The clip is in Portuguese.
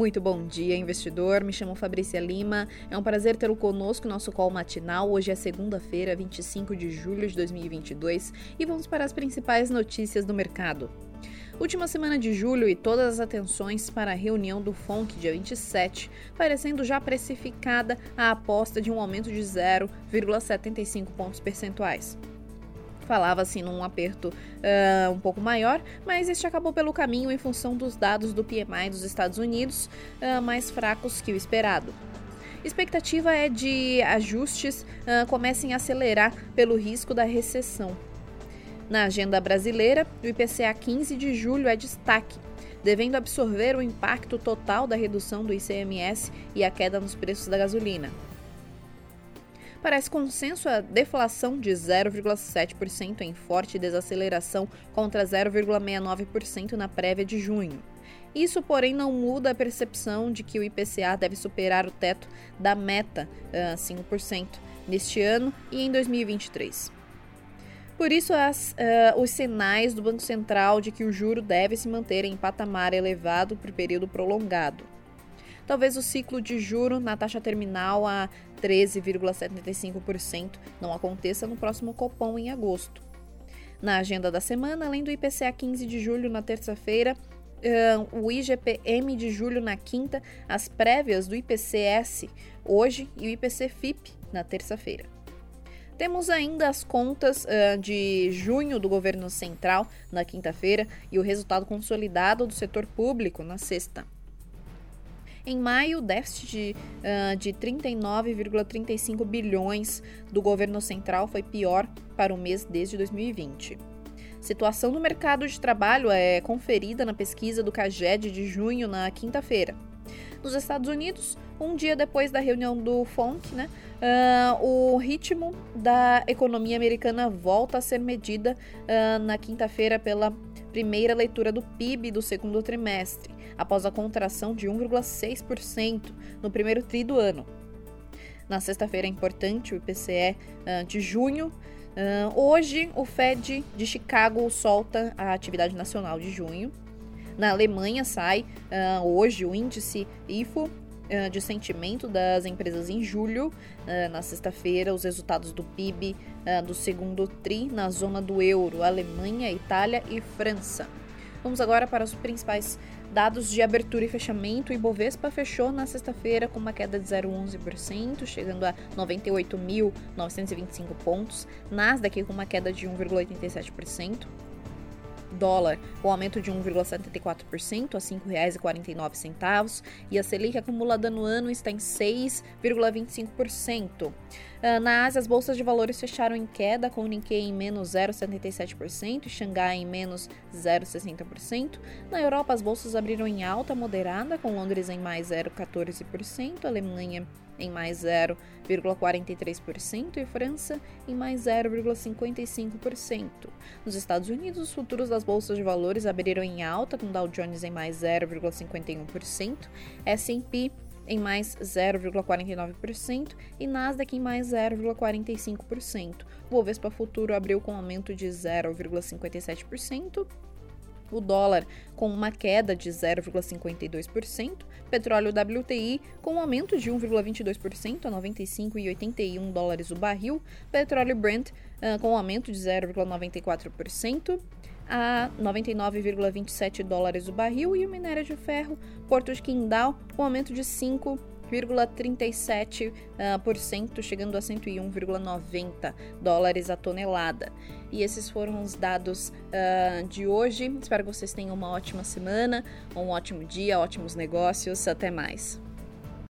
Muito bom dia, investidor. Me chamo Fabrícia Lima. É um prazer tê-lo conosco no nosso call matinal. Hoje é segunda-feira, 25 de julho de 2022 e vamos para as principais notícias do mercado. Última semana de julho e todas as atenções para a reunião do FONC dia 27, parecendo já precificada a aposta de um aumento de 0,75 pontos percentuais falava-se num aperto uh, um pouco maior, mas este acabou pelo caminho em função dos dados do PMI dos Estados Unidos uh, mais fracos que o esperado. Expectativa é de ajustes uh, comecem a acelerar pelo risco da recessão. Na agenda brasileira, o IPCA 15 de julho é destaque, devendo absorver o impacto total da redução do ICMS e a queda nos preços da gasolina. Parece consenso a deflação de 0,7% em forte desaceleração contra 0,69% na prévia de junho. Isso, porém, não muda a percepção de que o IPCA deve superar o teto da meta, uh, 5%, neste ano e em 2023. Por isso, as, uh, os sinais do Banco Central de que o juro deve se manter em patamar elevado por período prolongado. Talvez o ciclo de juro na taxa terminal a 13,75% não aconteça no próximo Copom em agosto. Na agenda da semana, além do IPCA 15 de julho na terça-feira, o IGPM de julho na quinta, as prévias do IPCS hoje e o IPC-FIP na terça-feira. Temos ainda as contas uh, de junho do governo central na quinta-feira e o resultado consolidado do setor público na sexta. Em maio, o déficit de, uh, de 39,35 bilhões do governo central foi pior para o mês desde 2020. Situação no mercado de trabalho é conferida na pesquisa do CAGED de junho na quinta-feira. Nos Estados Unidos, um dia depois da reunião do FONC, né, uh, o ritmo da economia americana volta a ser medida uh, na quinta-feira pela primeira leitura do PIB do segundo trimestre, após a contração de 1,6% no primeiro tri do ano. Na sexta-feira é importante o IPCE uh, de junho. Uh, hoje, o Fed de Chicago solta a atividade nacional de junho. Na Alemanha sai uh, hoje o índice IFO de sentimento das empresas em julho. Na sexta-feira, os resultados do PIB do segundo TRI na zona do euro, Alemanha, Itália e França. Vamos agora para os principais dados de abertura e fechamento. O Ibovespa fechou na sexta-feira com uma queda de 0,11%, chegando a 98.925 pontos. Nasdaq com uma queda de 1,87% dólar, com aumento de 1,74% a R$ 5,49, e a Selic acumulada no ano está em 6,25%. Ah, na Ásia, as bolsas de valores fecharam em queda, com o Nikkei em menos 0,77% e Xangai em menos 0,60%. Na Europa, as bolsas abriram em alta moderada, com Londres em mais 0,14%, Alemanha em mais 0,43% e França em mais 0,55%. Nos Estados Unidos, os futuros das bolsas de valores abriram em alta, com Dow Jones em mais 0,51%, S&P em mais 0,49% e Nasdaq em mais 0,45%. O Bovespa Futuro abriu com aumento de 0,57% o dólar com uma queda de 0,52%, petróleo WTI com um aumento de 1,22% a 95,81 dólares o barril, petróleo Brent uh, com um aumento de 0,94% a 99,27 dólares o barril e o minério de ferro Porto de Quindal com um aumento de 5 0,37%, uh, chegando a 101,90 dólares a tonelada. E esses foram os dados uh, de hoje. Espero que vocês tenham uma ótima semana, um ótimo dia, ótimos negócios. Até mais.